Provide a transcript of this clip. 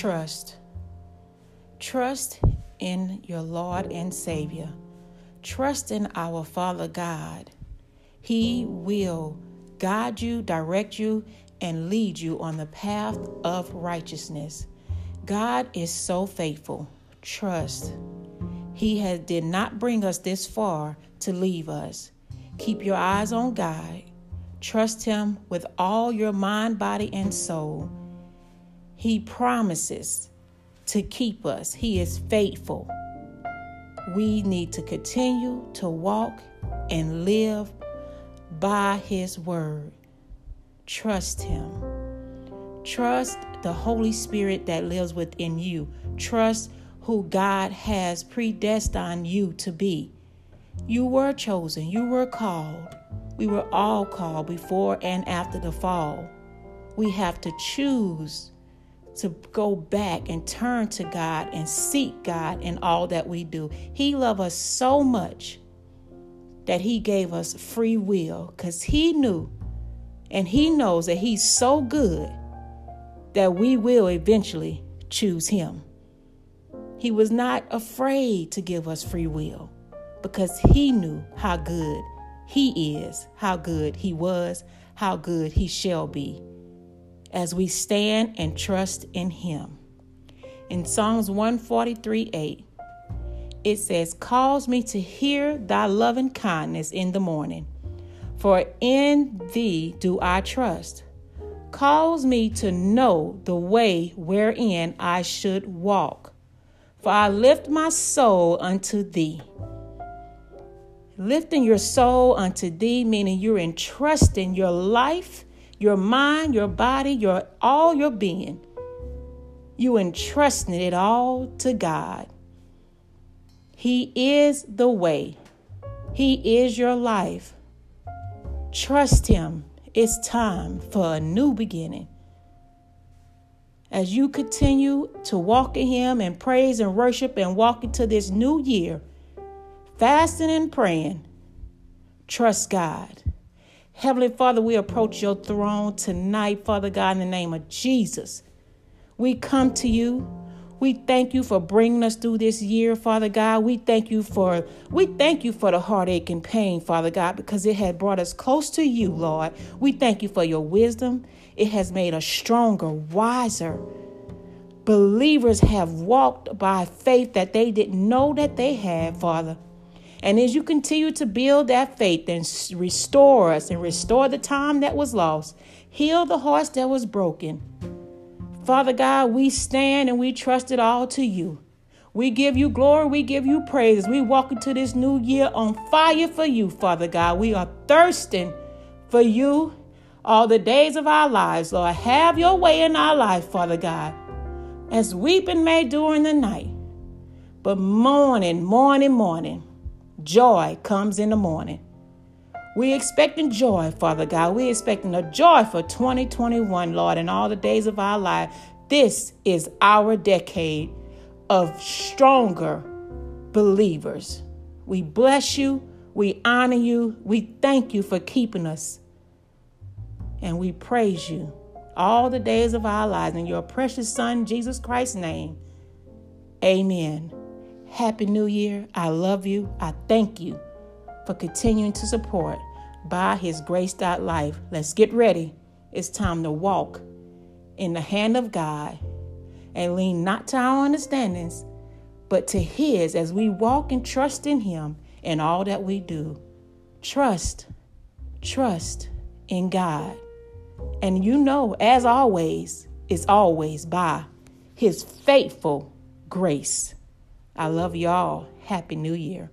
trust. Trust in your Lord and Savior. Trust in our Father God. He will guide you, direct you, and lead you on the path of righteousness. God is so faithful. Trust. He has did not bring us this far to leave us. Keep your eyes on God. Trust him with all your mind, body, and soul. He promises to keep us. He is faithful. We need to continue to walk and live by his word. Trust him. Trust the Holy Spirit that lives within you. Trust who God has predestined you to be. You were chosen, you were called. We were all called before and after the fall. We have to choose to go back and turn to God and seek God in all that we do. He loved us so much that He gave us free will because He knew and He knows that He's so good that we will eventually choose Him. He was not afraid to give us free will because He knew how good He is, how good He was, how good He shall be as we stand and trust in Him. In Psalms 143 8, it says, Cause me to hear thy loving kindness in the morning, for in thee do I trust. Cause me to know the way wherein I should walk, for I lift my soul unto thee. Lifting your soul unto thee, meaning you're entrusting your life your mind, your body, your all your being. You entrusting it all to God. He is the way. He is your life. Trust him. It's time for a new beginning. As you continue to walk in him and praise and worship and walk into this new year, fasting and praying, trust God. Heavenly Father, we approach your throne tonight, Father God, in the name of Jesus. We come to you. We thank you for bringing us through this year, Father God. We thank you for we thank you for the heartache and pain, Father God, because it had brought us close to you, Lord. We thank you for your wisdom. It has made us stronger, wiser. Believers have walked by faith that they didn't know that they had, Father. And as you continue to build that faith and restore us and restore the time that was lost, heal the hearts that was broken. Father God, we stand and we trust it all to you. We give you glory, we give you praise. We walk into this new year on fire for you, Father God. We are thirsting for you all the days of our lives, Lord. Have your way in our life, Father God. As weeping may during the night, but morning, morning, morning Joy comes in the morning. We're expecting joy, Father God. We're expecting a joy for 2021, Lord, and all the days of our life. This is our decade of stronger believers. We bless you. We honor you. We thank you for keeping us. And we praise you all the days of our lives in your precious Son, Jesus Christ's name. Amen. Happy New Year. I love you. I thank you for continuing to support by His Grace Life. Let's get ready. It's time to walk in the hand of God and lean not to our understandings, but to His as we walk and trust in Him in all that we do. Trust, trust in God. And you know, as always, it's always by His faithful grace. I love y'all. Happy New Year.